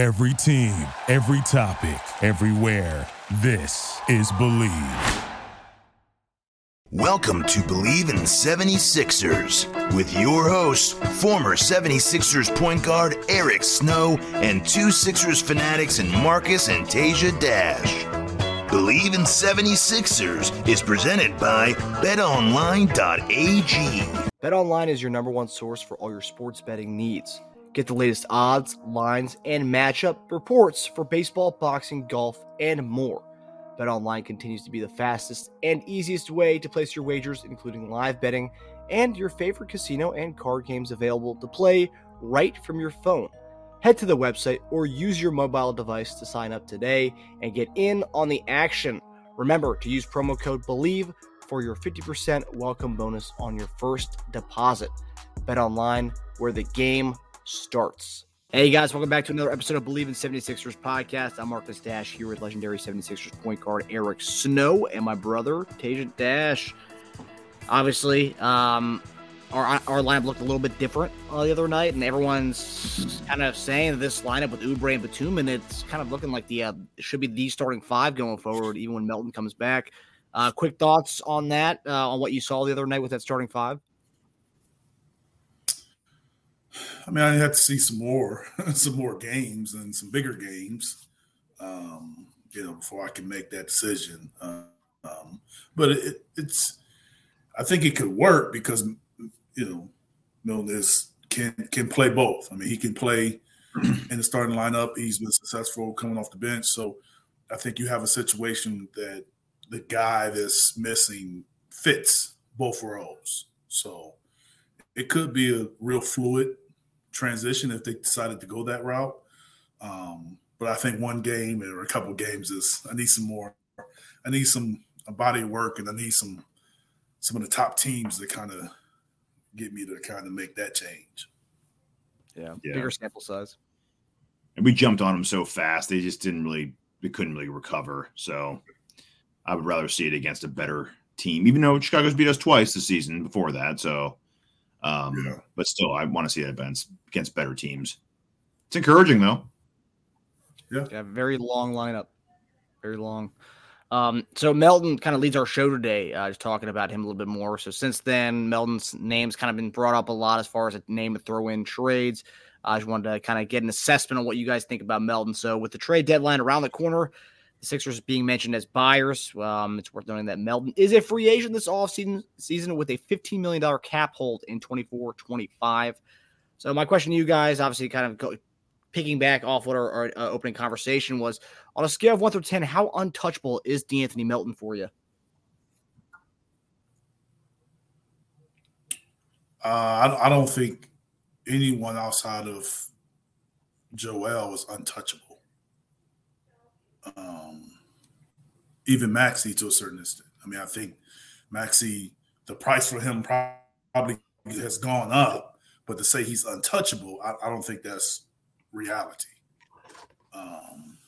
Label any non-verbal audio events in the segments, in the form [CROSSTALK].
Every team, every topic, everywhere. This is Bleav. Welcome to Bleav in 76ers with your hosts, former 76ers point guard Eric Snow and two Sixers fanatics in Marcus and Tasia Dash. Bleav in 76ers is presented by betonline.ag. BetOnline is your number one source for all your sports betting needs. Get the latest odds, lines, and matchup reports for baseball, boxing, golf, and more. BetOnline continues to be the fastest and easiest way to place your wagers, including live betting and your favorite casino and card games available to play right from your phone. Head to the website or use your mobile device to sign up today and get in on the action. Remember to use promo code BELIEVE for your 50% welcome bonus on your first deposit. BetOnline, where the game starts. Hey guys, welcome back to another episode of Bleav in 76ers podcast. I'm Marcus Dash here with legendary 76ers point guard Eric Snow and my brother Tasia Dash. Obviously, um, our our lineup looked a little bit different uh, the other night, and everyone's kind of saying this lineup with Oubre and Batum, and it's kind of looking like the uh, should be the starting five going forward, even when Melton comes back. Uh, quick thoughts on that, uh, on what you saw the other night with that starting five. I mean, I had to see some more, [LAUGHS] some more games and some bigger games, um, you know, before I can make that decision. Um, but it, it's, I think it could work because, you know, Melton's can can play both. I mean, he can play [CLEARS THROAT] in the starting lineup. He's been successful coming off the bench, so I think you have a situation that the guy that's missing fits both roles. So it could be a real fluid transition if they decided to go that route. Um, but I think one game or a couple games is I need some more. I need some a body of work, and I need some some of the top teams to kind of get me to kind of make that change. Yeah, yeah. bigger sample size. And we jumped on them so fast; they just didn't really, they couldn't really recover. So I would rather see it against a better team, even though Chicago's beat us twice this season before that. So um, yeah. But still, I want to see that against, against better teams. It's encouraging, though. Yeah. yeah very long lineup. Very long. Um, so Melton kind of leads our show today, uh, just talking about him a little bit more. So since then, Melton's name's kind of been brought up a lot as far as a name to throw in trades. I just wanted to kind of get an assessment on what you guys think about Melton. So with the trade deadline around the corner, the Sixers being mentioned as buyers. Um, it's worth noting that Melton is a free agent this offseason season with a $15 million cap hold in 24 25. So, my question to you guys, obviously, kind of go, picking back off what our, our uh, opening conversation was on a scale of one through 10, how untouchable is De'Anthony Melton for you? Uh, I, I don't think anyone outside of Joel was untouchable um, even Maxey to a certain extent. I mean, I think Maxey, the price for him probably has gone up, but to say he's untouchable, I, I don't think that's reality. Um,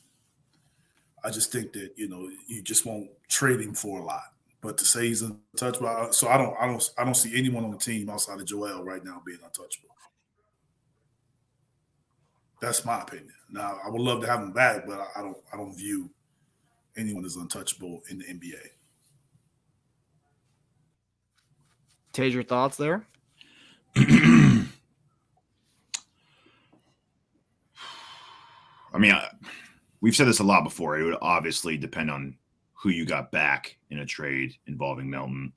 I just think that you know you just won't trade him for a lot. But to say he's untouchable, so I don't, I don't, I don't see anyone on the team outside of Joel right now being untouchable. That's my opinion. Now, I would love to have him back, but I don't. I don't view anyone as untouchable in the NBA. Tage, your thoughts there? [CLEARS THROAT] I mean, I, we've said this a lot before. It would obviously depend on who you got back in a trade involving Melton.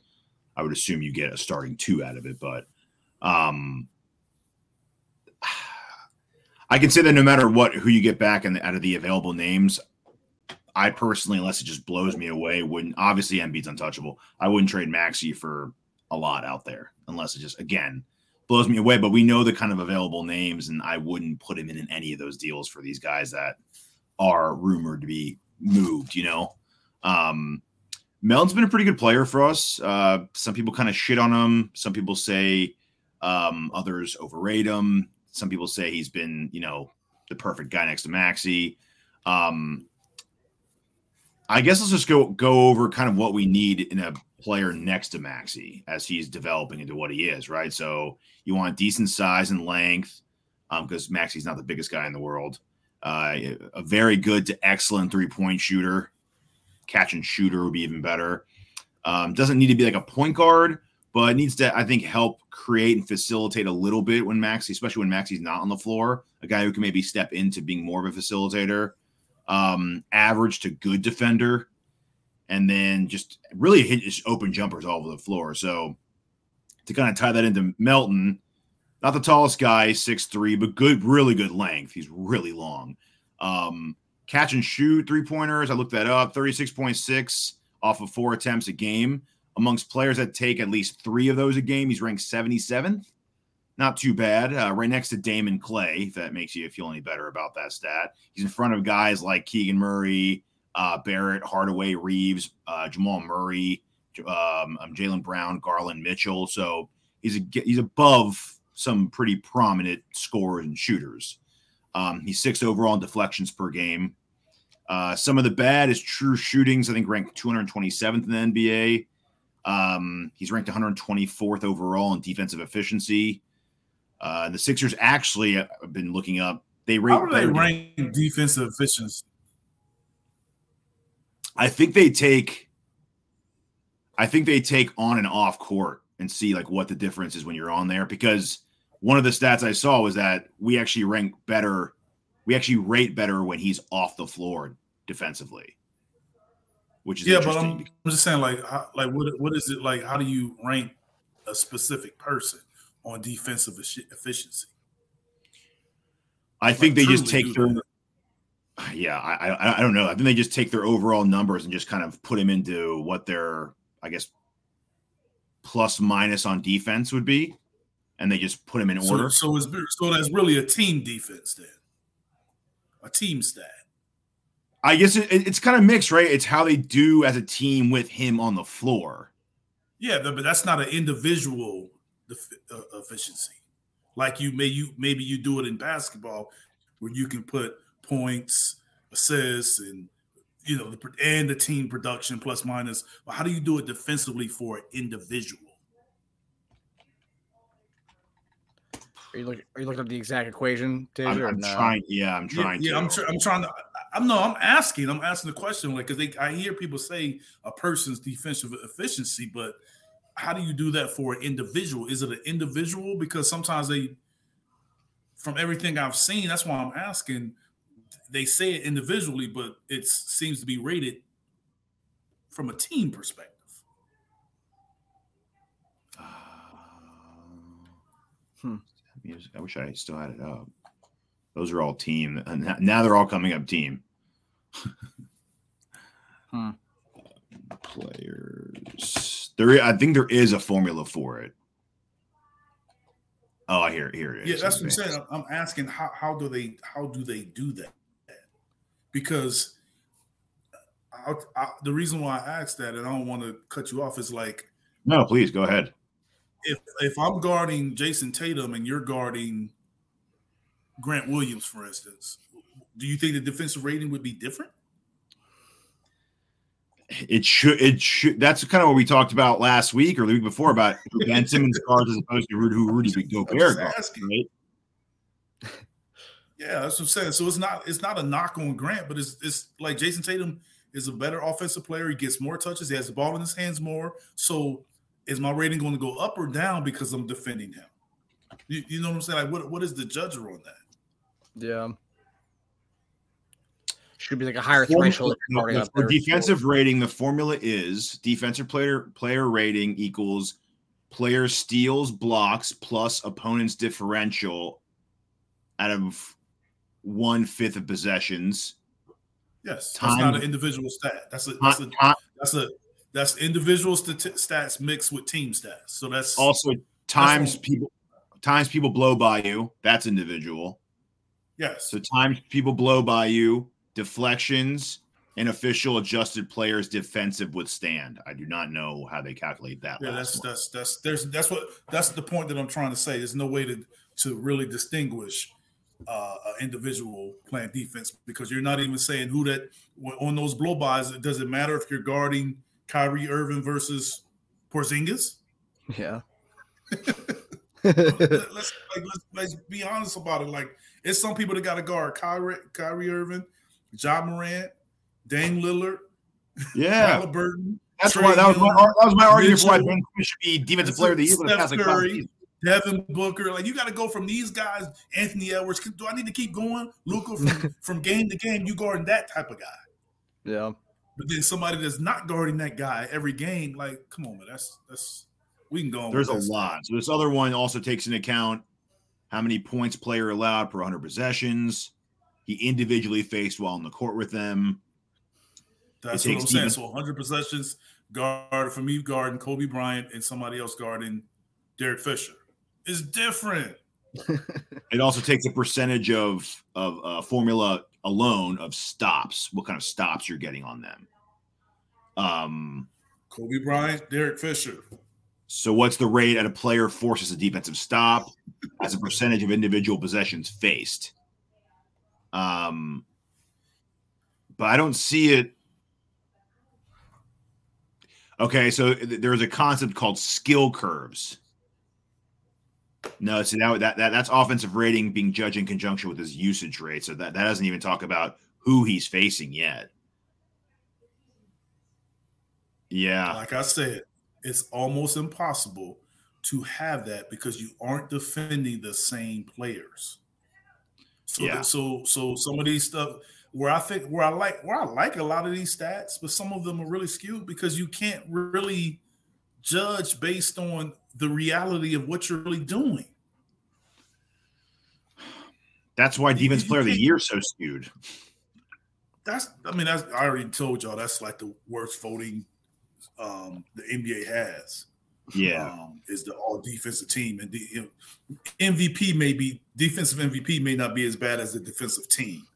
I would assume you get a starting two out of it, but um, I can say that no matter what, who you get back and out of the available names, I personally, unless it just blows me away, wouldn't. Obviously, Embiid's untouchable. I wouldn't trade Maxey for a lot out there unless it just again blows me away. But we know the kind of available names, and I wouldn't put him in any of those deals for these guys that are rumored to be moved. You know, um, Melton's been a pretty good player for us. Uh, some people kind of shit on him. Some people say um, others overrate him. Some people say he's been, you know, the perfect guy next to Maxey. Um, I guess let's just go go over kind of what we need in a player next to Maxey as he's developing into what he is, right? So you want decent size and length, because um, Maxey's not the biggest guy in the world. Uh, a very good to excellent three point shooter. Catch and shooter would be even better. Um, doesn't need to be like a point guard, but it needs to, I think, help create and facilitate a little bit when Maxey, especially when Maxey's not on the floor. A guy who can maybe step into being more of a facilitator. Um, average to good defender, and then just really hit just open jumpers all over the floor. So to kind of tie that into Melton, not the tallest guy, six three, but good, really good length. He's really long. Um, catch and shoot three pointers. I looked that up. Thirty six point six off of four attempts a game. Amongst players that take at least three of those a game, he's ranked seventy seventh. Not too bad. Uh, right next to Damon Clay, if that makes you feel any better about that stat. He's in front of guys like Keegan Murray, uh, Barrett, Hardaway, Reaves, uh, Jamal Murray, um, um, Jaylen Brown, Garland Mitchell. So he's a, he's above some pretty prominent scorers and shooters. Um, he's sixth overall in deflections per game. Uh, some of the bad is true shootings. I think ranked 227th in the NBA. Um, he's ranked 124th overall in defensive efficiency. Uh, the Sixers actually, I've been looking up. They rate. How do they rank defensive efficiency? I think they take. I think they take on and off court and see like what the difference is when you're on there because one of the stats I saw was that we actually rank better. We actually rate better when he's off the floor defensively, which is yeah. But I'm, I'm, just saying, like, how, like what what is it like? How do you rank a specific person on defensive efficiency? I think they just take their. Ah, yeah, I, I I don't know. I think they just take their overall numbers and just kind of put them into what their I guess plus minus on defense would be and they just put them in order. So, so, so that's really a team defense then, a team stat. I guess it, it's kind of mixed, right? It's how they do as a team with him on the floor. Yeah, but that's not an individual uh, efficiency. Like you may you maybe you do it in basketball, where you can put points, assists, and you know and the team production plus minus. But how do you do it defensively for an individual? Are you looking? Are you looking up the exact equation? I'm, I'm no? trying. Yeah, I'm trying. Yeah, yeah I'm, tr- I'm trying to. I'm no. I'm asking. I'm asking the question, like, because I hear people say a person's defensive efficiency, but how do you do that for an individual? Is it an individual? Because sometimes they, from everything I've seen, that's why I'm asking. They say it individually, but it seems to be rated from a team perspective. hmm music. I wish I still had it up. Those are all team. [LAUGHS] Now they're all coming up team. [LAUGHS] hmm. Players. There, I think there is a formula for it. Oh, I hear here it is. Yeah, that's what I'm saying. I'm asking how how do they how do they do that? Because I, I, the reason why I asked that, and I don't want to cut you off, is like, no, please go ahead if if I'm guarding Jayson Tatum and you're guarding Grant Williams, for instance, do you think the defensive rating would be different? It should. It should. That's kind of what we talked about last week or the week before about [LAUGHS] Ben Simmons guards as opposed to who Rudy Gobert guards, right? Yeah, that's what I'm saying. So it's not it's not a knock on Grant, but it's it's like Jayson Tatum is a better offensive player. He gets more touches. He has the ball in his hands more. So is my rating going to go up or down because I'm defending him? You, you know what I'm saying? Like, what, what is the judge on that? Yeah. Should be like a higher threshold. For defensive rating, the formula is defensive player player rating equals player steals, blocks plus opponent's differential out of one fifth of possessions. Yes, that's not an individual stat. That's a that's a, that's a that's individual stats mixed with team stats. So that's also times that's people times people blow by you. That's individual. Yes. So times people blow by you, deflections, and official adjusted players defensive withstand. I do not know how they calculate that. Yeah, that's one. that's that's there's that's what that's the point that I'm trying to say. There's no way to to really distinguish uh, an individual playing defense because you're not even saying who that on those blowbys. It doesn't matter if you're guarding Kyrie Irving versus Porzingis. Yeah. [LAUGHS] let's, like, let's let's be honest about it. Like it's some people that got to guard Kyrie, Kyrie Irving, Ja Morant, Dame Lillard, Yeah, [LAUGHS] Halliburton. that's Trae why that was my that was my argument for why Mitchell, Ben Quinn should be defensive player of the year for the Steph past like five Curry. Devin Booker. Like you got to go from these guys. Anthony Edwards. Do I need to keep going? Luka from, [LAUGHS] from game to game. You guarding that type of guy. Yeah. But then somebody that's not guarding that guy every game, like, come on, man, that's that's we can go. On There's a this. lot. So this other one also takes into account how many points player allowed per 100 possessions. He individually faced while on the court with them. That's what I'm saying. even- So 100 possessions guard for me guarding Kobe Bryant and somebody else guarding Derek Fisher. is different. [LAUGHS] It also takes a percentage of of uh, formula alone of stops. What kind of stops you're getting on them? Um. Kobe Bryant, Derek Fisher. So what's the rate at a player forces a defensive stop as a percentage of individual possessions faced? Um. But I don't see it. Okay, so th- there's a concept called skill curves. No, so now that, that that's offensive rating being judged in conjunction with his usage rate. So that, that doesn't even talk about who he's facing yet. Yeah. Like I said, it's almost impossible to have that because you aren't defending the same players. So Yeah. so so some of these stuff where I think where I like where I like a lot of these stats, but some of them are really skewed because you can't really judge based on the reality of what you're really doing. That's why defense player of the year is so skewed. That's I mean that's I already told y'all that's like the worst voting um the NBA has. Yeah. um, is the all defensive team, and the you know, MVP may be defensive MVP may not be as bad as the defensive team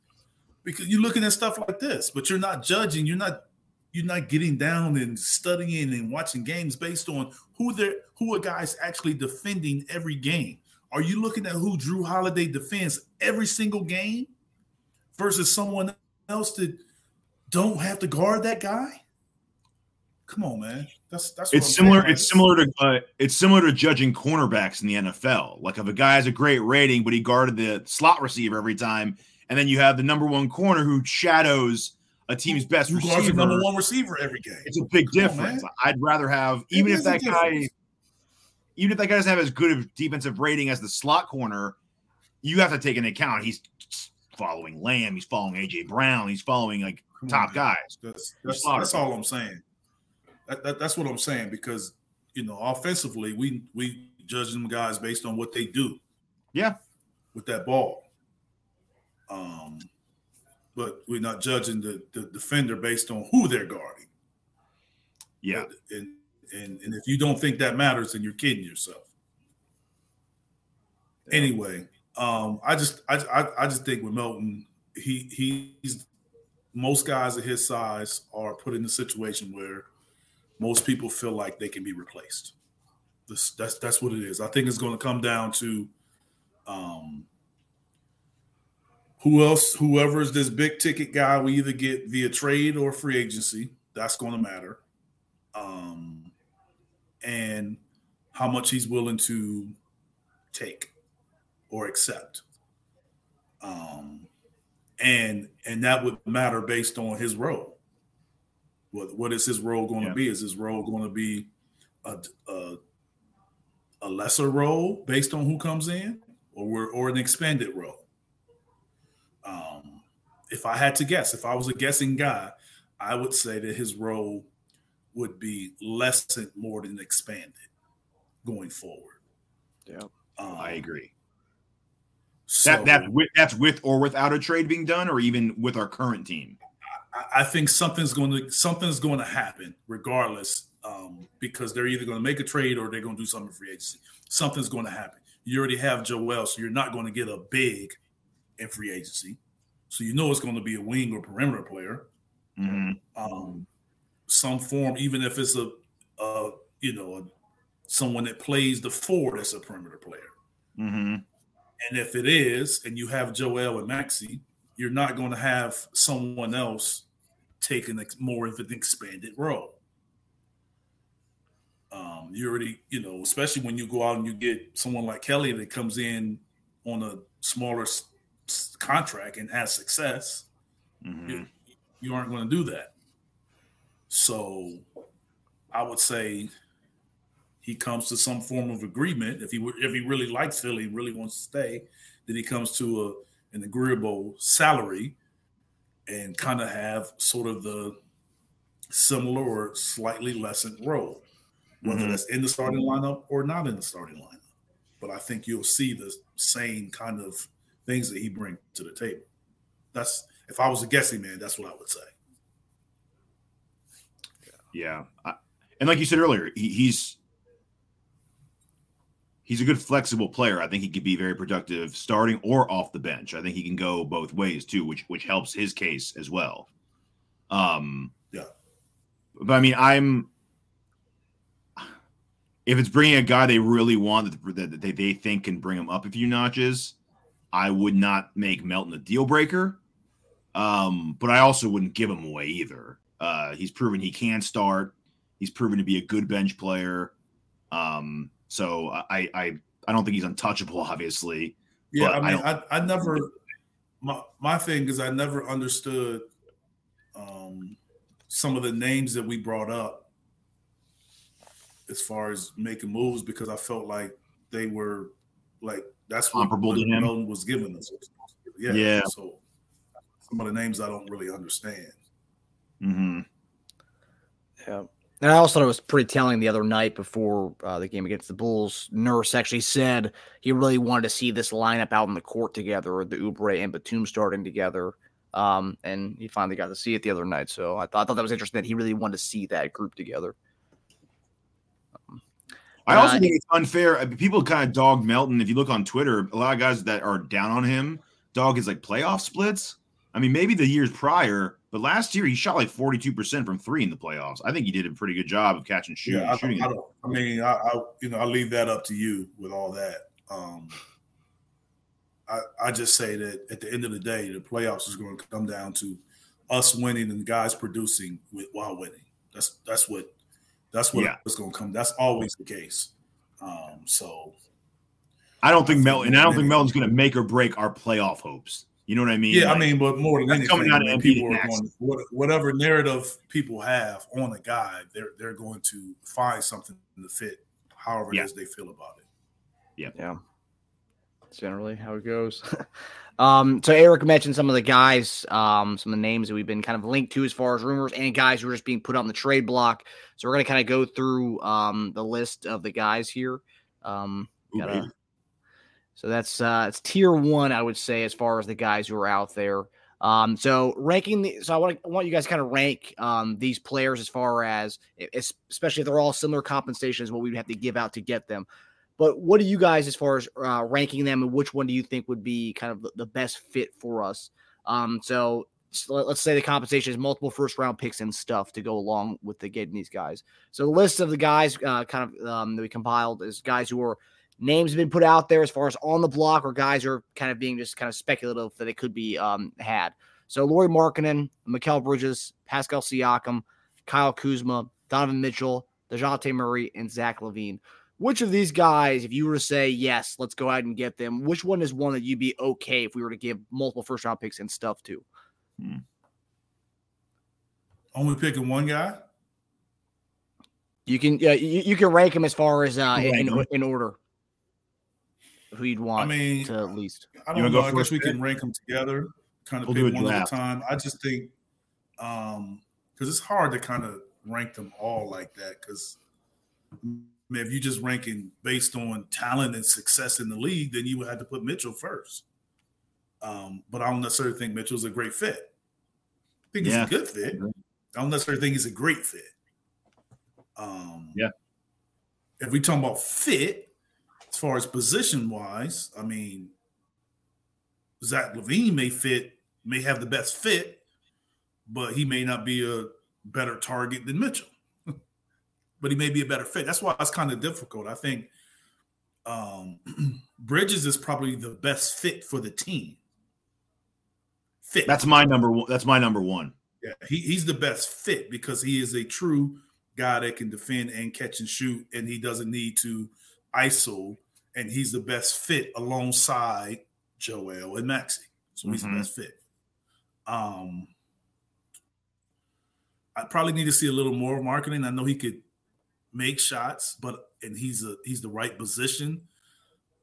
because you're looking at stuff like this, but you're not judging. You're not you're not getting down and studying and watching games based on who they're who are guys actually defending every game. Are you looking at who Jrue Holiday defends every single game versus someone else that don't have to guard that guy? Come on, man. That's that's It's I'm similar. saying, It's similar to uh, it's similar to judging cornerbacks in the NFL. Like if a guy has a great rating, but he guarded the slot receiver every time, and then you have the number one corner who shadows a team's best the receiver. number one receiver every game? It's a big on, difference. man. I'd rather have even It if that guy, even if that guy doesn't have as good of defensive rating as the slot corner, you have to take into account he's following Lamb, he's following AJ Brown, he's following like Come top man. guys. That's that's, that's all I'm saying. That, that- that's what I'm saying because you know offensively we we judge them guys based on what they do. Yeah. with that ball. Um, but we're not judging the, the defender based on who they're guarding. Yeah, and, and and if you don't think that matters, then you're kidding yourself. Anyway, um, I just I, I I just think with Melton, he he's most guys of his size are put in a situation where most people feel like they can be replaced. This, that's that's what it is. I think it's going to come down to um, who else, whoever is this big ticket guy, we either get via trade or free agency. That's going to matter, um, and how much he's willing to take or accept. Um, and and that would matter based on his role. What what is his role going Yeah. to be? Is his role going to be a, a a lesser role based on who comes in, or or an expanded role? Um, if I had to guess, if I was a guessing guy, I would say that his role would be lessened more than expanded going forward. Yeah. Um, I agree. So that that with, that's with or without a trade being done, or even with our current team. I- I think something's going to something's going to happen regardless, um, because they're either going to make a trade or they're going to do something free agency. Something's going to happen. You already have Joel, so you're not going to get a big in free agency. So you know it's going to be a wing or perimeter player, Mhm. um, some form, even if it's a, a you know, a, someone that plays the four that's a perimeter player. Mhm. And if it is, and you have Joel and Maxey, you're not going to have someone else taking ex- more of an expanded role. Um, you already, you know, especially when you go out and you get someone like Kelly that comes in on a smaller contract and has success, Mhm. you, you aren't going to do that. So I would say he comes to some form of agreement. If he if he really likes Philly, really wants to stay, then he comes to a an agreeable salary and kind of have sort of the similar or slightly lessened role, whether Mhm. that's in the starting lineup or not in the starting lineup. But I think you'll see the same kind of things that he brings to the table. That's if I was a guessing man, that's what I would say. Yeah, I, and like you said earlier, he, he's he's a good flexible player. I think he could be very productive starting or off the bench. I think he can go both ways too, which which helps his case as well. Um, Yeah. but I mean, I'm if it's bringing a guy they really want that, that they, they think can bring him up a few notches, I would not make Melton a deal breaker. Um, but I also wouldn't give him away either. Uh, he's proven he can start. He's proven to be a good bench player. Um, so I, I, I don't think he's untouchable, obviously. Yeah, I I mean, I, I, never my my thing is I never understood um, some of the names that we brought up as far as making moves because I felt like they were like that's what Comparable to him? Melton was giving us. Yeah, Yeah. So some of the names I don't really understand. Mm-hmm. Yeah. And I also thought it was pretty telling the other night before uh, the game against the Bulls. Nurse actually said he really wanted to see this lineup out in the court together, the Oubre and Batum starting together. Um, and he finally got to see it the other night. So I thought, I thought that was interesting that he really wanted to see that group together. I also Uh, think it's unfair. People kind of dog Melton. If you look on Twitter, a lot of guys that are down on him dog his like playoff splits. I mean, maybe the years prior, but last year he shot like 42% from three in the playoffs. I think he did a pretty good job of catching shoot, Yeah, I, shooting. don't, I don't. I mean, I, I you know I leave that up to you with all that. Um, I I just say that at the end of the day, the playoffs is going to come down to us winning and guys producing with, while winning. That's that's what that's what Yeah. it's going to come. That's always the case. Um, so I don't think I think Melton, and I don't think maybe- Melton's going to make or break our playoff hopes. You know what I mean? yeah, I mean, but more than anything, coming out of people are going whatever narrative people have on a guy, they're they're going to find something to fit however Yeah. it is they feel about it. Yeah. That's generally how it goes. [LAUGHS] um, so Eric mentioned some of the guys, um, some of the names that we've been kind of linked to as far as rumors and guys who are just being put on the trade block. So we're gonna kind of go through um the list of the guys here. Um gotta- so that's uh it's tier one, I would say, as far as the guys who are out there. Um, so ranking the so I want I want you guys kind of rank um these players as far as especially if they're all similar compensation as what we would have to give out to get them. But what do you guys, as far as uh, ranking them, and which one do you think would be kind of the, best fit for us? Um, so, so let- let's say the compensation is multiple first round picks and stuff to go along with the getting these guys. So the list of the guys uh, kind of um, that we compiled is guys who are names have been put out there as far as on the block or guys who are kind of being just kind of speculative that it could be um, had. So Lauri Markkanen, Mikal Bridges, Pascal Siakam, Kyle Kuzma, Donovan Mitchell, Dejounte Murray, and Zach LaVine. Which of these guys, if you were to say yes, let's go ahead and get them, which one is one that you'd be okay if we were to give multiple first round picks and stuff to? Only picking one guy. You can yeah, you, you can rank them as far as uh, Rank in, 'em. in order who you'd want I mean, to at least. I You don't wanna know. go I guess first, we Ed? can rank them together, kind of We'll pick a one at a time. I just think, um, because it's hard to kind of rank them all like that. Because I mean, if you're just ranking based on talent and success in the league, then you would have to put Mitchell first. Um, but I don't necessarily think Mitchell's a great fit. I think Yeah. he's a good fit. I don't necessarily think he's a great fit. Um, Yeah. If we talk about fit, as far as position wise, I mean, Zach LaVine may fit, may have the best fit, but he may not be a better target than Mitchell. But he may be a better fit. That's why it's kind of difficult. I think um, [CLEARS THROAT] Bridges is probably the best fit for the team. Fit. That's my number one. That's my number one. Yeah, he, he's the best fit because he is a true guy that can defend and catch and shoot, and he doesn't need to ISO, and he's the best fit alongside Joel and Maxey. So he's Mhm. the best fit. Um, I probably need to see a little more marketing. I know he could make shots, but and he's a he's the right position.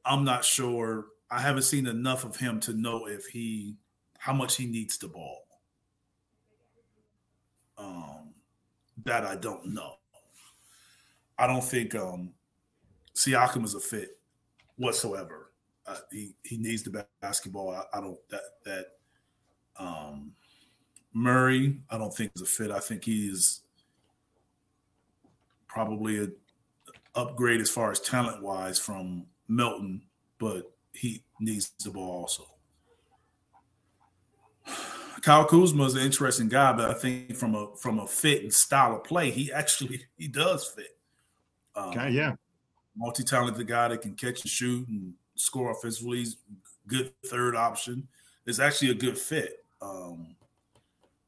I'm not sure. I haven't seen enough of him to know if he how much he needs the ball. Um, that I don't know. I don't think um Siakam is a fit whatsoever. Uh, he he needs the basketball. I, I don't that that um Murray. I don't think is a fit. I think he is probably a upgrade as far as talent wise from Melton, but he needs the ball also. Kyle Kuzma is an interesting guy, but I think from a from a fit and style of play, he actually he does fit. Um, Okay, yeah. multi-talented guy that can catch and shoot and score offensively. He's good third option. It's actually a good fit. Um,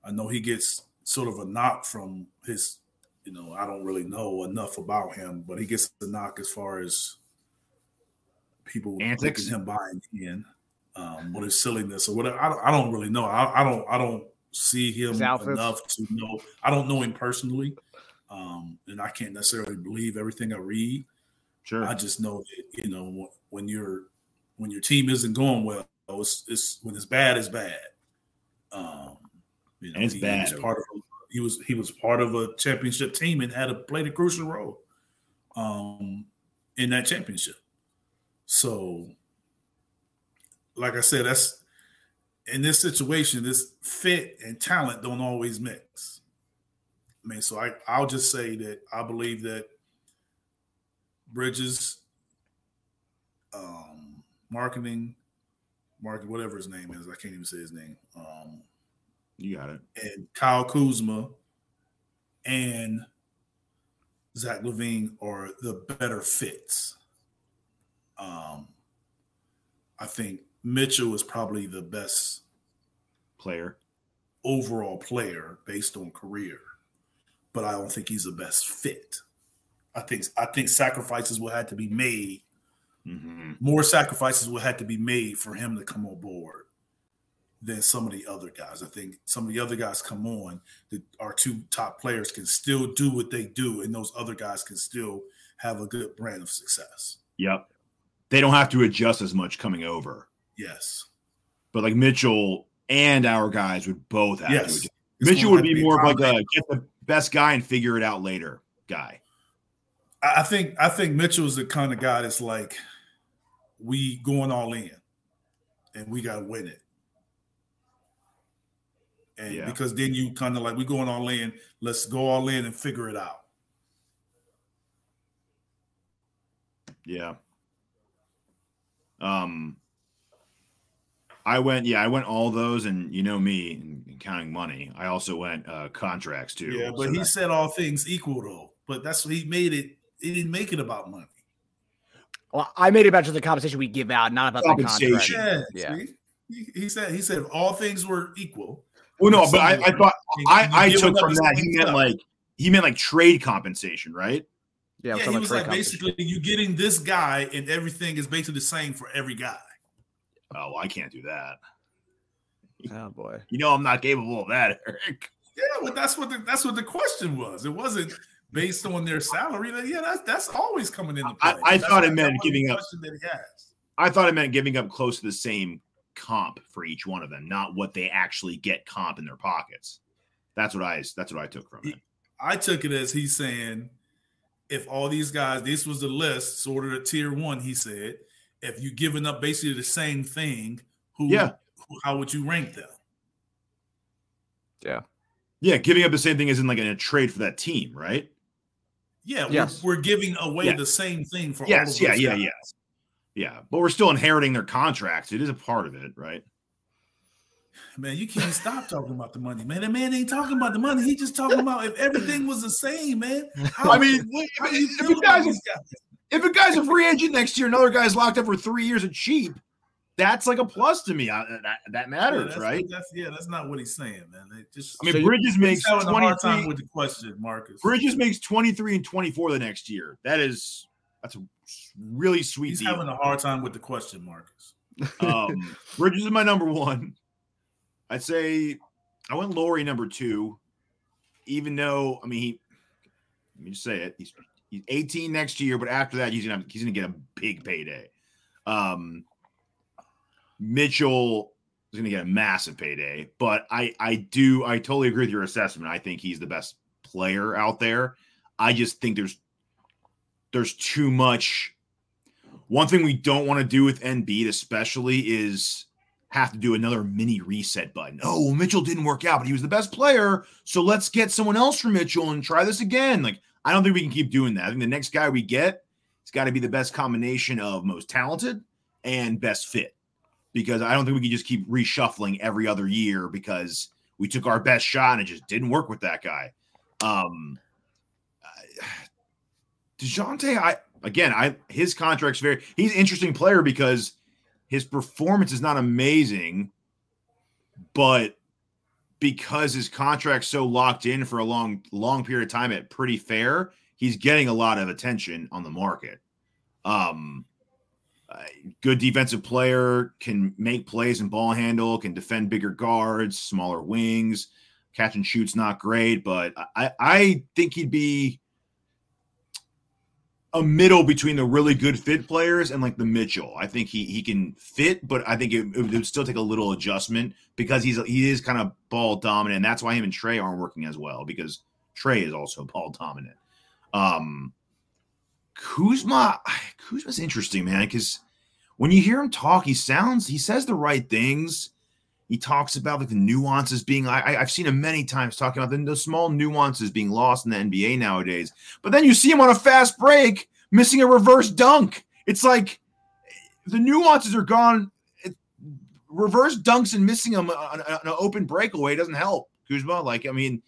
I know he gets sort of a knock from his, you know, I don't really know enough about him, but he gets the knock as far as people Antics? him buying in, um, what his silliness or whatever. I don't, I don't really know. I, I don't I don't see him enough to know. I don't know him personally, um, and I can't necessarily believe everything I read. Sure. I just know that you know when you're when your team isn't going well, it's, it's when it's bad, it's bad. Um, you know, it's bad. Part of he was he was part of a championship team and had to played a crucial role um, in that championship. So, like I said, that's in this situation, this fit and talent don't always mix. I mean, so I I'll just say that I believe that Bridges, um, marketing, market, whatever his name is, I can't even say his name. Um, you got it. and Kyle Kuzma and Zach LaVine are the better fits. Um, I think Mitchell is probably the best Player. overall player based on career, but I don't think he's the best fit. I think I think sacrifices will have to be made. hmm More sacrifices will have to be made for him to come on board than some of the other guys. I think some of the other guys come on that our two top players can still do what they do, and those other guys can still have a good brand of success. Yep. They don't have to adjust as much coming over. Yes. But like Mitchell and our guys would both have Yes. to adjust. Mitchell would to be more of like a get the best guy and figure it out later guy. I think I think Mitchell's the kind of guy that's like, we going all in, and we got to win it. And Yeah. because then you kind of like we're going all in, let's go all in and figure it out. Yeah. Um I went, yeah, I went all those, and you know me, and, and counting money. I also went uh contracts too. Yeah, but So he that- said all things equal though. But that's what he made it. He didn't make it about money. Well, I made it about to the compensation we give out, not about the Compensation. contract. Yeah, Yeah. see? He, he said he said if all things were equal. Well, no, but I, I thought I, I took from that he meant like he meant like trade compensation, right? Yeah, Yeah, we're he about was like basically you're getting this guy and everything is basically the same for every guy. Oh, I can't do that. Oh boy. You know, I'm not capable of that, [LAUGHS] Eric. Yeah, but that's what the, that's what the question was. It wasn't based on their salary. Like, Yeah, that's that's always coming into I- play. I That's thought it meant that was the giving up- question that he asked. I thought it meant giving up close to the same comp for each one of them, not what they actually get comp in their pockets. That's what I that's what I took from it. I took it as he's saying, if all these guys, this was the list, sort of the tier one. He said, if you giving up basically the same thing, who, Yeah. who how would you rank them? Yeah, yeah, giving up the same thing as in like in a trade for that team, right? Yeah, Yes. we're, we're giving away Yeah. the same thing for all Yes, of yeah, those yeah, guys. yeah. Yeah, but we're still inheriting their contracts. It is a part of it, right? Man, you can't stop talking about the money, man. That man ain't talking about the money. He just talking about if everything was the same, man. How, I mean, how do you if feel a guy's a, guys? if a guy's a free agent next year, another guy's locked up for three years at cheap, that's like a plus to me. I, that, that matters, yeah, right? That's yeah, that's not what he's saying, man. It just I mean, So Bridges makes he's having a hard time 23 with the question, Marcus. Bridges makes 23 and 24 the next year. That is that's a really sweet He's deal. having a hard time with the question, Marcus. [LAUGHS] Um, Bridges is my number one. I'd say I went Lauri number two, even though I mean he. Let me just say it. He's he's 18 next year, but after that he's gonna he's gonna get a big payday. Um, Mitchell is gonna get a massive payday, but I I do I totally agree with your assessment. I think he's the best player out there. I just think there's there's too much one thing we don't want to do with Embiid, especially, is have to do another mini reset button. Oh, well, Mitchell didn't work out, but he was the best player. So let's get someone else for Mitchell and try this again. Like, I don't think we can keep doing that. I think the next guy we get, it's got to be the best combination of most talented and best fit. Because I don't think we can just keep reshuffling every other year because we took our best shot and it just didn't work with that guy. Um, Dejounte, I again, I his contract's very he's an interesting player because his performance is not amazing, but because his contract's so locked in for a long, long period of time at pretty fair, he's getting a lot of attention on the market. Um, good defensive player, can make plays and ball handle, can defend bigger guards, smaller wings, catch and shoot's not great, but I, I think he'd be a middle between the really good fit players and like the Mitchell. I think he he can fit, but I think it, it would still take a little adjustment because he's he is kind of ball dominant. And that's why him and Trae aren't working as well because Trae is also [LAUGHS] ball dominant. Um, Kuzma, [SIGHS] Kuzma's interesting, man, because when you hear him talk, he sounds he says the right things. He talks about like the nuances being. I, I've seen him many times talking about the, the small nuances being lost in the NBA nowadays. But then you see him on a fast break missing a reverse dunk. It's like the nuances are gone. It, reverse dunks and missing them on, on an open breakaway doesn't help Kuzma. Like I mean,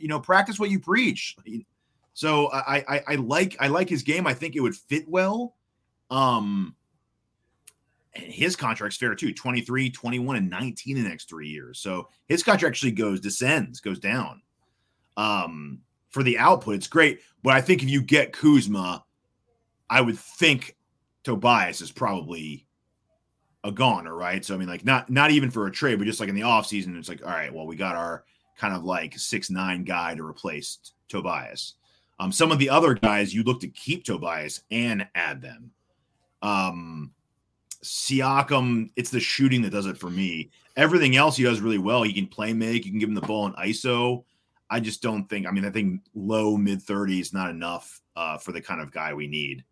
you know, practice what you preach. So I, I I like I like his game. I think it would fit well. Um, his contract's fair too 23 21 and 19 in the next three years. So his contract actually goes descends goes down um for the output. It's great but i think if you get kuzma i would think tobias is probably a goner right? So i mean like not not even for a trade but just like in the offseason it's like all right well we got our kind of like six nine guy to replace tobias. Um some of the other guys you look to keep tobias and add them. Um Siakam, it's the shooting that does it for me. Everything else he does really well. He can play make, you can give him the ball in ISO. I just don't think, I mean, I think low mid 30s not enough uh, for the kind of guy we need.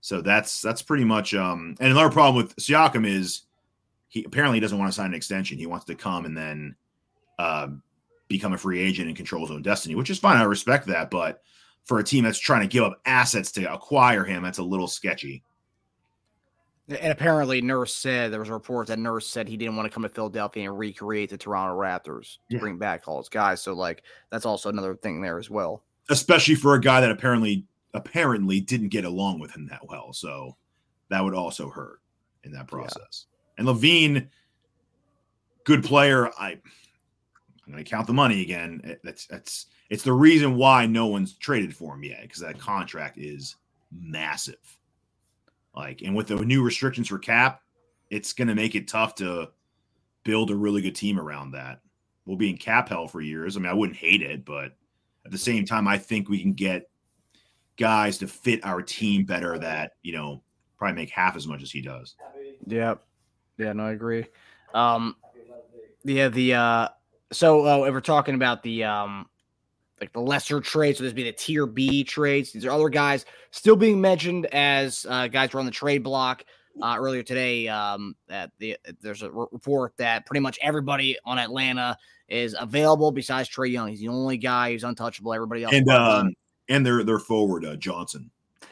So that's that's pretty much um and another problem with Siakam is he apparently doesn't want to sign an extension. He wants to come and then uh, become a free agent and control his own destiny, which is fine. I respect that, but for a team that's trying to give up assets to acquire him, that's a little sketchy. And apparently, Nurse said there was a report that Nurse said he didn't want to come to Philadelphia and recreate the Toronto Raptors, Yeah. bring back all his guys. So, like, that's also another thing there as well. especially for a guy that apparently apparently didn't get along with him that well. So that would also hurt in that process. And LaVine, good player. I I'm going to count the money again. Eh, that's that's it's the reason why no one's traded for him yet because that contract is massive. Like, and with the new restrictions for cap, it's going to make it tough to build a really good team around that. We'll be in cap hell for years. I mean, I wouldn't hate it, but at the same time, I think we can get guys to fit our team better that, you know, probably make half as much as he does. Yeah. Yeah, no, I agree. Um, yeah, the uh, so uh, we're talking about the um, like the lesser trades, so this would be the tier B trades. These are other guys still being mentioned as uh, guys were on the trade block. Uh, earlier today, um, that the there's a report that pretty much everybody on Atlanta is available besides Trae Young. He's the only guy who's untouchable. Everybody else, And um, and their their forward uh, Johnson.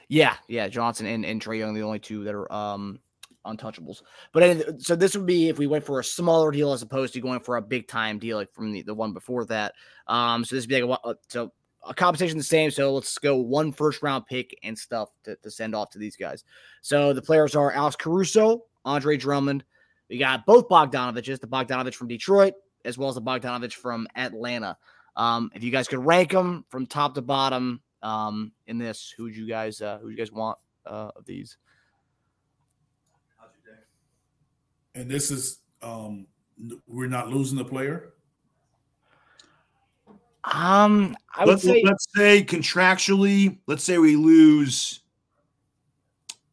yeah, yeah, Johnson and, and Trae Young, the only two that are um untouchables. But any- so this would be if we went for a smaller deal as opposed to going for a big time deal like from the, the one before that. Um, so this would be like a, so a compensation the same. So let's go one first round pick and stuff to, to send off to these guys. So the players are Alex Caruso, Andre Drummond, We got both Bogdanoviches, the Bogdanovich from Detroit, as well as the Bogdanovich from Atlanta. Um, if you guys could rank them from top to bottom um, in this, who would you guys uh, who you guys want uh, of these? And this is um, we're not losing the player. Um, I would let's, say let's say contractually, let's say we lose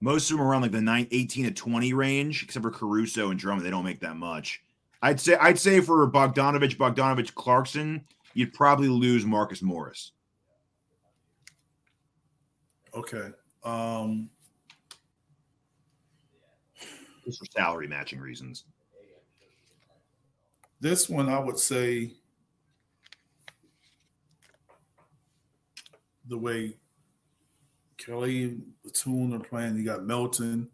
most of them around like the 9, 18 to 20 range, except for Caruso and Drummond. They don't make that much. I'd say I'd say for Bogdanovich, Bogdanovich, Clarkson, you'd probably lose Marcus Morris. Okay. Um for salary matching reasons. This one I would say the way Kelly Batum are playing, you got Melton.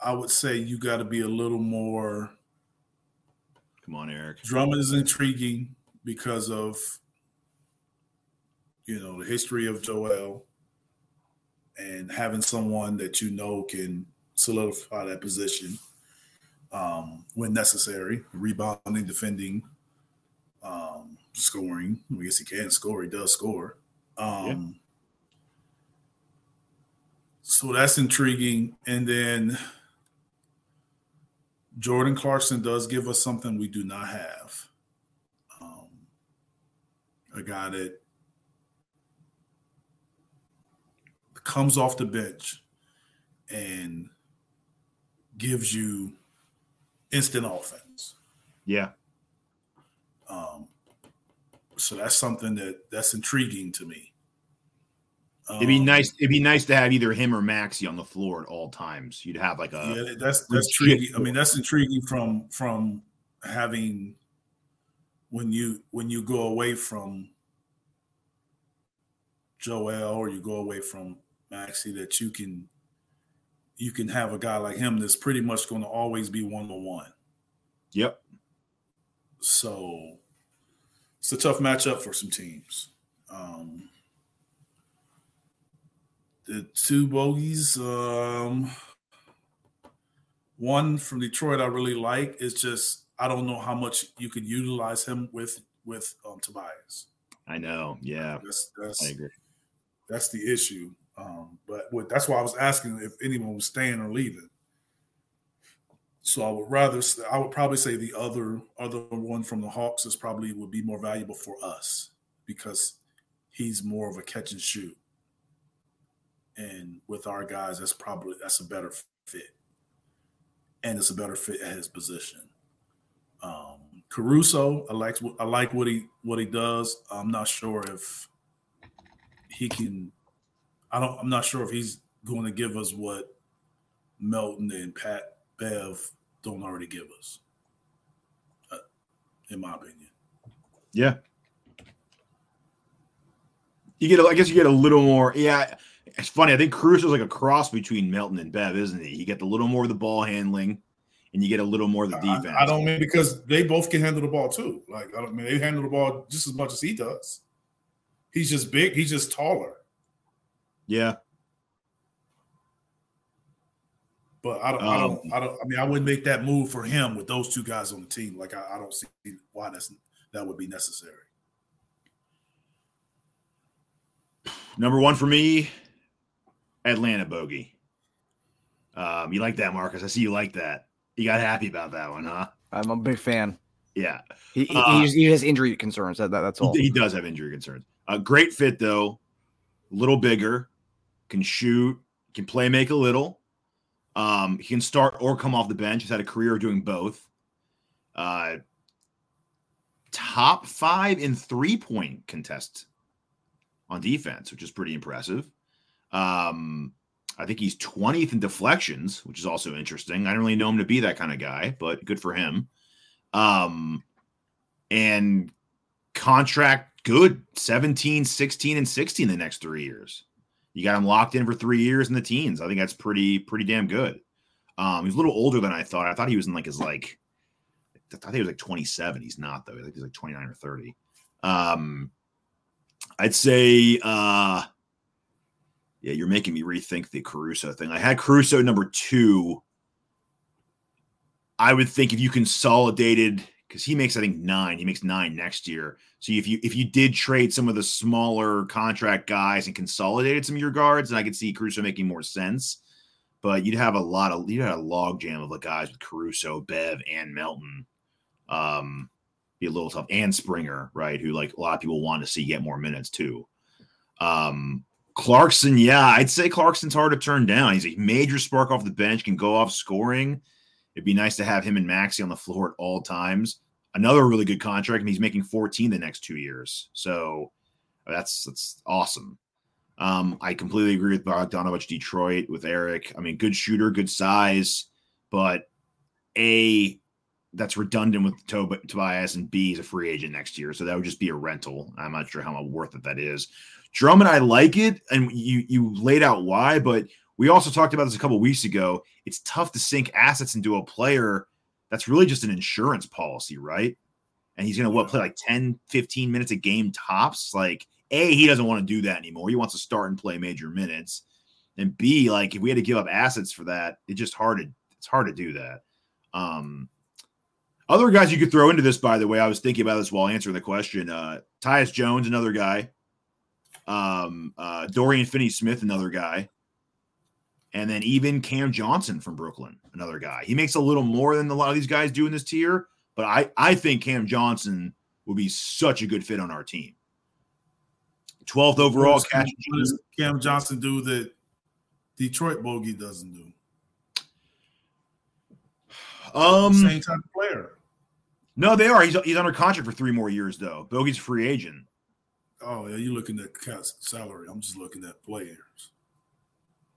I would say you got to be a little more. Come on, Eric. Drummond is intriguing because of you know the history of Joel and having someone that you know can solidify that position um, when necessary, rebounding, defending, um, scoring. I guess he can score. He does score. Um, yeah. So that's intriguing. And then Jordan Clarkson does give us something we do not have. Um, a guy that comes off the bench and gives you instant offense. Yeah. Um, so that's something that that's intriguing to me. Um, it'd be um, nice. It'd be nice to have either him or Maxey on the floor at all times. You'd have like a yeah. That's that's intriguing. I mean, that's intriguing from from having when you when you go away from Joel or you go away from Maxey that you can you can have a guy like him that's pretty much going to always be one on one. Yep. So it's a tough matchup for some teams. Um, the two bogeys, um, one from Detroit, I really like. It's just I don't know how much you could utilize him with with um, Tobias. I know. Yeah, that's that's I agree. That's the issue. Um, but that's why I was asking if anyone was staying or leaving. So I would rather I would probably say the other other one from the Hawks is probably would be more valuable for us because he's more of a catch and shoot. And with our guys, that's probably that's a better fit. And it's a better fit at his position. Um, Caruso, I like I like what he what he does. I'm not sure if he can I don't I'm not sure if he's going to give us what Melton and Pat Bev don't already give us, uh, in my opinion. Yeah. You get, a, I guess, you get a little more. Yeah, it's funny. I think Cruz is like a cross between Melton and Bev, isn't he? You get a little more of the ball handling, and you get a little more of the defense. I, I don't mean because they both can handle the ball too. Like I don't mean they handle the ball just as much as he does. He's just big. He's just taller. Yeah. But I don't, um, I don't, I don't. I mean, I wouldn't make that move for him with those two guys on the team. Like, I, I don't see why that's that would be necessary. Number one for me, Atlanta bogey. Um, you like that, Marcus? I see you like that. You got happy about that one, huh? I'm a big fan. Yeah, he, he, uh, he has injury concerns. That, that, that's all. He does have injury concerns. A uh, great fit though, a little bigger, can shoot, can play make a little. Um, he can start or come off the bench. He's had a career doing both. Uh, top five in three point contest on defense, which is pretty impressive. Um, I think he's 20th in deflections, which is also interesting. I don't really know him to be that kind of guy, but good for him. Um, and contract good 17, 16, and 16 the next three years. You got him locked in for three years in the teens. I think that's pretty pretty damn good. Um, he's a little older than I thought. I thought he was in like his like I thought he was like 27. He's not though. I think he's like 29 or 30. Um, I'd say uh yeah, you're making me rethink the Caruso thing. I had Caruso number two. I would think if you consolidated because he makes I think nine, he makes nine next year. So if you if you did trade some of the smaller contract guys and consolidated some of your guards, then I could see Caruso making more sense. But you'd have a lot of you'd have a log jam of the guys with Caruso, Bev, and Melton. Um, be a little tough, and Springer, right? Who like a lot of people want to see get more minutes too. Um, Clarkson, yeah, I'd say Clarkson's hard to turn down. He's a major spark off the bench, can go off scoring. It'd be nice to have him and Maxey on the floor at all times. Another really good contract, and he's making 14 the next two years. So that's that's awesome. Um, I completely agree with Bogdanovich Detroit with Eric. I mean, good shooter, good size, but a that's redundant with Tob- Tobias, and B is a free agent next year, so that would just be a rental. I'm not sure how much worth it that is. Drummond, I like it, and you you laid out why, but we also talked about this a couple weeks ago. It's tough to sink assets into a player that's really just an insurance policy, right? And he's going to what play like 10, 15 minutes a game tops. Like, A, he doesn't want to do that anymore. He wants to start and play major minutes. And B, like if we had to give up assets for that, it's just hard to it's hard to do that. Um other guys you could throw into this, by the way, I was thinking about this while answering the question. Uh Tyus Jones, another guy. Um uh Dorian Finney Smith, another guy. And then even Cam Johnson from Brooklyn, another guy. He makes a little more than a lot of these guys do in this tier, but I, I think Cam Johnson would be such a good fit on our team. 12th overall does Cam Johnson do that Detroit Bogey doesn't do? Um, Same type of player. No, they are. He's, he's under contract for three more years, though. Bogey's free agent. Oh, yeah, you're looking at salary. I'm just looking at players.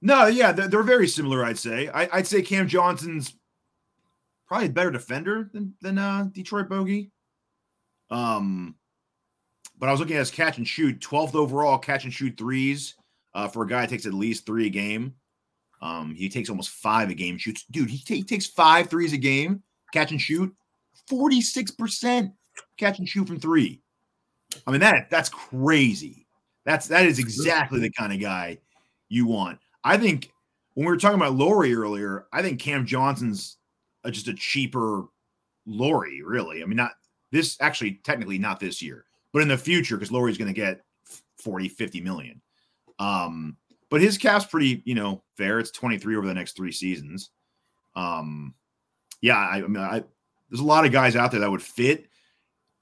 No, yeah, they're, they're very similar. I'd say. I, would say Cam Johnson's probably a better defender than than uh, Detroit Bogey. Um, but I was looking at his catch and shoot, 12th overall catch and shoot threes uh, for a guy that takes at least three a game. Um, he takes almost five a game. Shoots, dude. He, t- he takes five threes a game, catch and shoot, 46 percent catch and shoot from three. I mean that that's crazy. That's that is exactly the kind of guy you want. I think when we were talking about Lauri earlier, I think Cam Johnson's a, just a cheaper Lauri, really. I mean, not this actually, technically not this year, but in the future, because Lauri's going to get 40, 50 million. Um, but his cap's pretty, you know, fair. It's 23 over the next three seasons. Um, yeah, I, I mean, I, there's a lot of guys out there that would fit.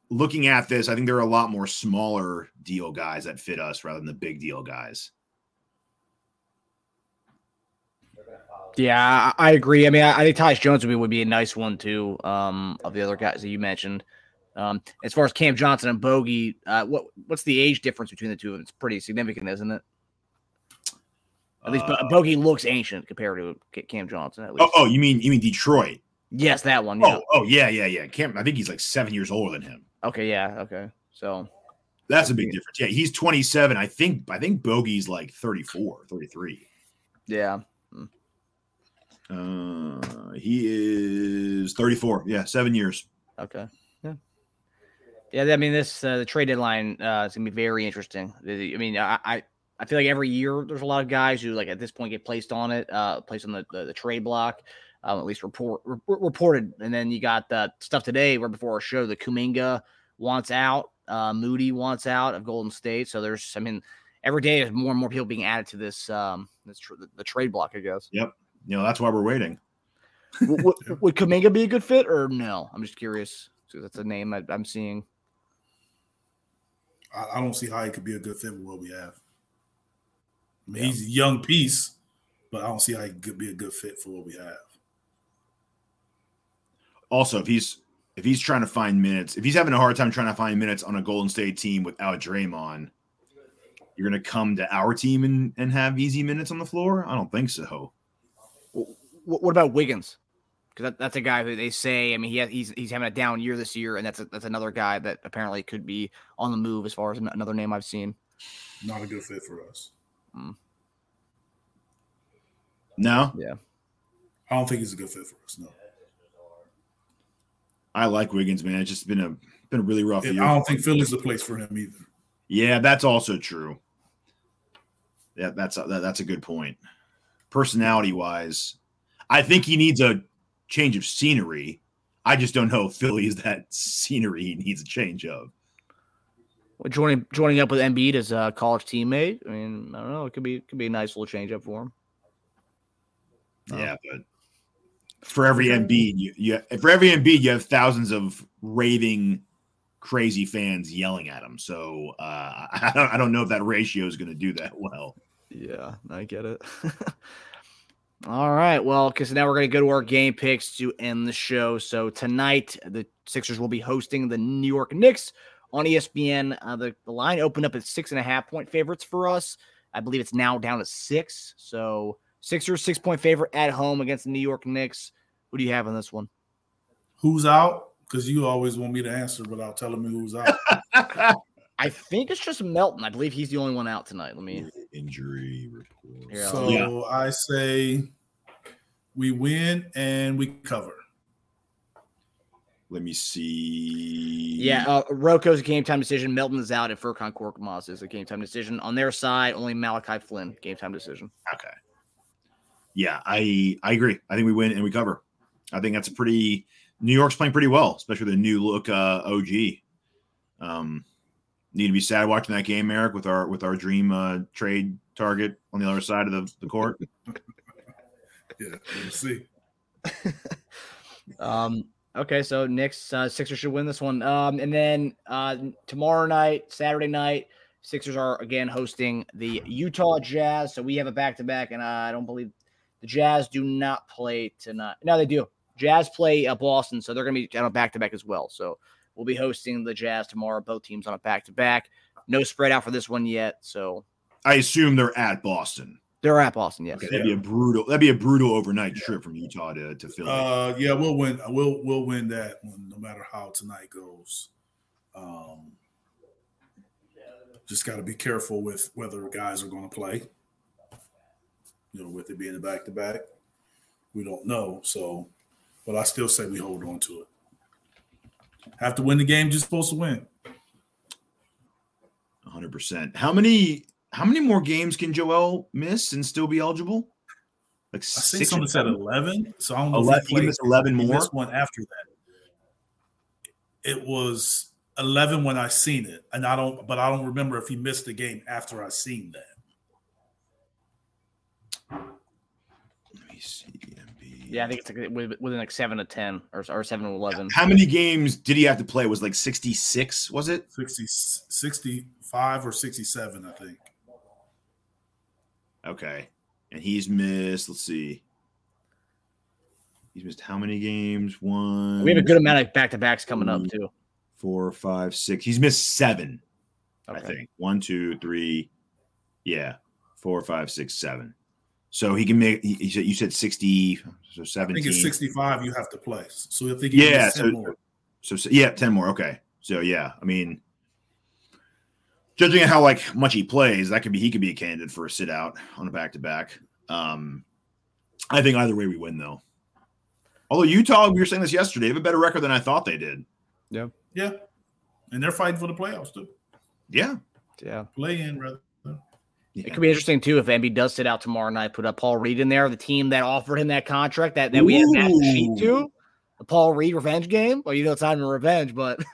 Looking at this, I think there are a lot more smaller deal guys that fit us rather than the big deal guys. Yeah, I, agree. I mean, I, I, think Tyus Jones would be, would be a nice one too. Um, of the other guys that you mentioned. Um, as far as Cam Johnson and Bogey, uh, what what's the age difference between the two of them? It's pretty significant, isn't it? At least uh, Bogey looks ancient compared to Cam Johnson. At least. Oh, oh, you mean you mean Detroit? Yes, that one. Yeah. Oh, oh yeah, yeah, yeah. Cam, I think he's like seven years older than him. Okay, yeah, okay. So that's a big difference. Yeah, he's 27. I think I think Bogey's like 34, 33. Yeah. Uh, he is 34. Yeah, seven years. Okay. Yeah. Yeah. I mean, this uh, the trade deadline uh, is gonna be very interesting. I mean, I, I I feel like every year there's a lot of guys who like at this point get placed on it, uh, placed on the the, the trade block. Um, at least report re- reported, and then you got the stuff today right before our show. The Kuminga wants out, uh, Moody wants out of Golden State. So there's, I mean, every day there's more and more people being added to this um this tr- the trade block. I guess. Yep you know that's why we're waiting. would, [LAUGHS] would Kuminga be a good fit or no? I'm just curious. So that's a name I, am seeing. I, I, don't see how he could be a good fit with what we have. I mean, yeah. he's a young piece, but I don't see how he could be a good fit for what we have. Also, if he's if he's trying to find minutes, if he's having a hard time trying to find minutes on a Golden State team without Draymond, you're going to come to our team and, and have easy minutes on the floor? I don't think so. What about Wiggins? Because that, that's a guy who they say. I mean, he has, he's he's having a down year this year, and that's a, that's another guy that apparently could be on the move. As far as another name I've seen, not a good fit for us. Mm. No. Yeah. I don't think he's a good fit for us. No. I like Wiggins, man. It's just been a been a really rough year. I don't think Philly's the place for him either. Yeah, that's also true. Yeah, that's a, that, that's a good point. Personality wise, I think he needs a change of scenery. I just don't know if Philly is that scenery he needs a change of. Well, joining joining up with Embiid as a college teammate. I mean, I don't know. It could be could be a nice little change up for him. Yeah, but for every Embiid, you, you for every Embiid, you have thousands of raving, crazy fans yelling at him. So uh, [LAUGHS] I don't I don't know if that ratio is going to do that well. Yeah, I get it. [LAUGHS] All right. Well, because now we're going to go to our game picks to end the show. So tonight, the Sixers will be hosting the New York Knicks on ESPN. Uh, the, the line opened up at six and a half point favorites for us. I believe it's now down to six. So Sixers, six point favorite at home against the New York Knicks. Who do you have on this one? Who's out? Because you always want me to answer without telling me who's out. [LAUGHS] I think it's just Melton. I believe he's the only one out tonight. Let me injury report. Yeah. so Yeah. I say we win and we cover. Let me see. Yeah, uh, Roko's a game time decision. Melton is out, and Furkan Korkmaz is a game time decision. On their side, only Malachi Flynn game time decision. Okay. Yeah, I I agree. I think we win and we cover. I think that's a pretty New York's playing pretty well, especially the new look uh, OG. Um, need to be sad watching that game, Eric, with our with our dream uh, trade target on the other side of the, the court. [LAUGHS] Yeah, we'll see. [LAUGHS] Um, okay, so Knicks uh, Sixers should win this one. Um, and then uh, tomorrow night, Saturday night, Sixers are again hosting the Utah Jazz. So we have a back to back, and I don't believe the Jazz do not play tonight. No, they do. Jazz play uh, Boston, so they're going to be on a back to back as well. So we'll be hosting the Jazz tomorrow. Both teams on a back to back. No spread out for this one yet, so I assume they're at Boston. they're at Boston. Yes. Okay, that'd be a brutal. That'd be a brutal overnight trip from Utah to to Philly. Uh, yeah, we'll win. We'll we'll win that one, no matter how tonight goes. Um, just got to be careful with whether guys are going to play. You know, with it being a back to back, we don't know. So, but I still say we hold on to it. Have to win the game. Just supposed to win. hundred percent. How many how many more games can Joel miss and still be eligible? Like I think someone said eleven. So I don't know. Eleven, if he he missed eleven more. missed one after that. It was eleven when I seen it, and I don't. But I don't remember if he missed the game after I seen that. Let me see. Embiid. Yeah, I think it's like within like seven to ten or, or seven to eleven. How many games did he have to play? Was like sixty six? Was it? 60, 65 or 67, I think. Okay. And he's missed. Let's see. He's missed how many games? One. We have a good amount of back to backs coming up too. Four, five, six. He's missed seven. I think one, two, three. Yeah, four, five, six, seven. So he can make. He, he said you said sixty. So seventeen. I think it's 65 you have to play. So I think he Yeah, missed so- more. So, so yeah, ten more. Okay. So yeah, I mean, judging on how like much he plays, that could be he could be a candidate for a sit out on a back to back. Um, I think either way we win though. Although Utah, we were saying this yesterday, they have a better record than I thought they did. Yeah. Yeah. And they're fighting for the playoffs, too. Yeah. Yeah. Play in, rather. It could be interesting too if Embiid does sit out tomorrow night. Put up Paul Reed in there, the team that offered him that contract that, that we had matched the sheet to. The Paul Reed revenge game. Well, you know it's not even revenge, but [LAUGHS]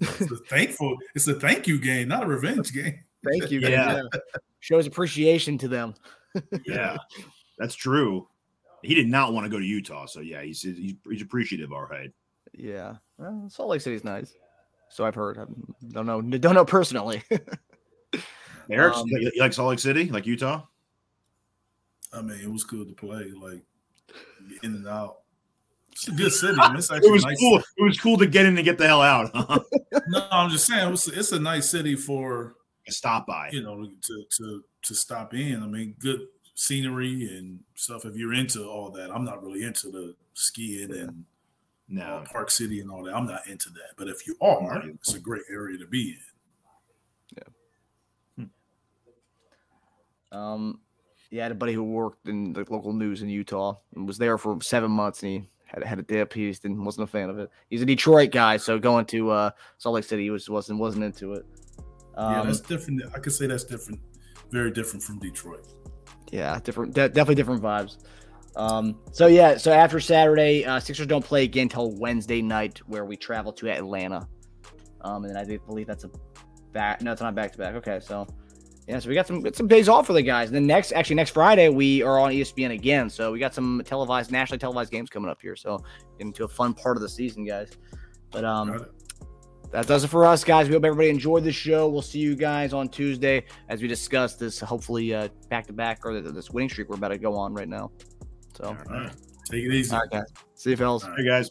It's a thankful. It's a thank you game, not a revenge game. thank you. guys. Yeah. Yeah. Shows appreciation to them. [LAUGHS] Yeah, that's true. He did not want to go to Utah, so yeah, he's he's, he's appreciative. All right. Yeah. Well, Salt Lake City's nice. So I've heard. I don't know. Don't know personally. [LAUGHS] Eric, Um, you, like Salt Lake City, like Utah? I mean, it was good to play, like in and out. It's a good city. man. It's [LAUGHS] actually It was nice. cool. It was cool to get in and get the hell out. Huh? [LAUGHS] No, I'm just saying, it's, it's a nice city for a Stop by. you know to to to stop in. I mean, good scenery and stuff. If you're into all that, I'm not really into the skiing and No, Park City and all that. I'm not into that. But if you are, it's a great area to be in. Um, yeah, I had a buddy who worked in the local news in Utah and was there for seven months, and he had had a dip. He just didn't wasn't a fan of it. He's a Detroit guy, so going to uh, Salt Lake City, he was wasn't wasn't into it. yeah, Um, that's different. I could say that's different. Very different from Detroit. yeah, different, de- definitely different vibes. Um, so yeah, so after Saturday, uh, Sixers don't play again until Wednesday night, where we travel to Atlanta. Um, and then I believe that's a back. No, it's not back to back. Okay, so yeah, so we got some got some days off for the guys. And then next, actually next Friday, we are on ESPN again. So we got some televised, nationally televised games coming up here. So into a fun part of the season, guys. But um, that does it for us, guys. We hope everybody enjoyed the show. We'll see you guys on Tuesday as we discuss this hopefully back to back or this winning streak we're about to go on right now. So, all right, take it easy. All right, guys. See you, fellas. Hey, guys.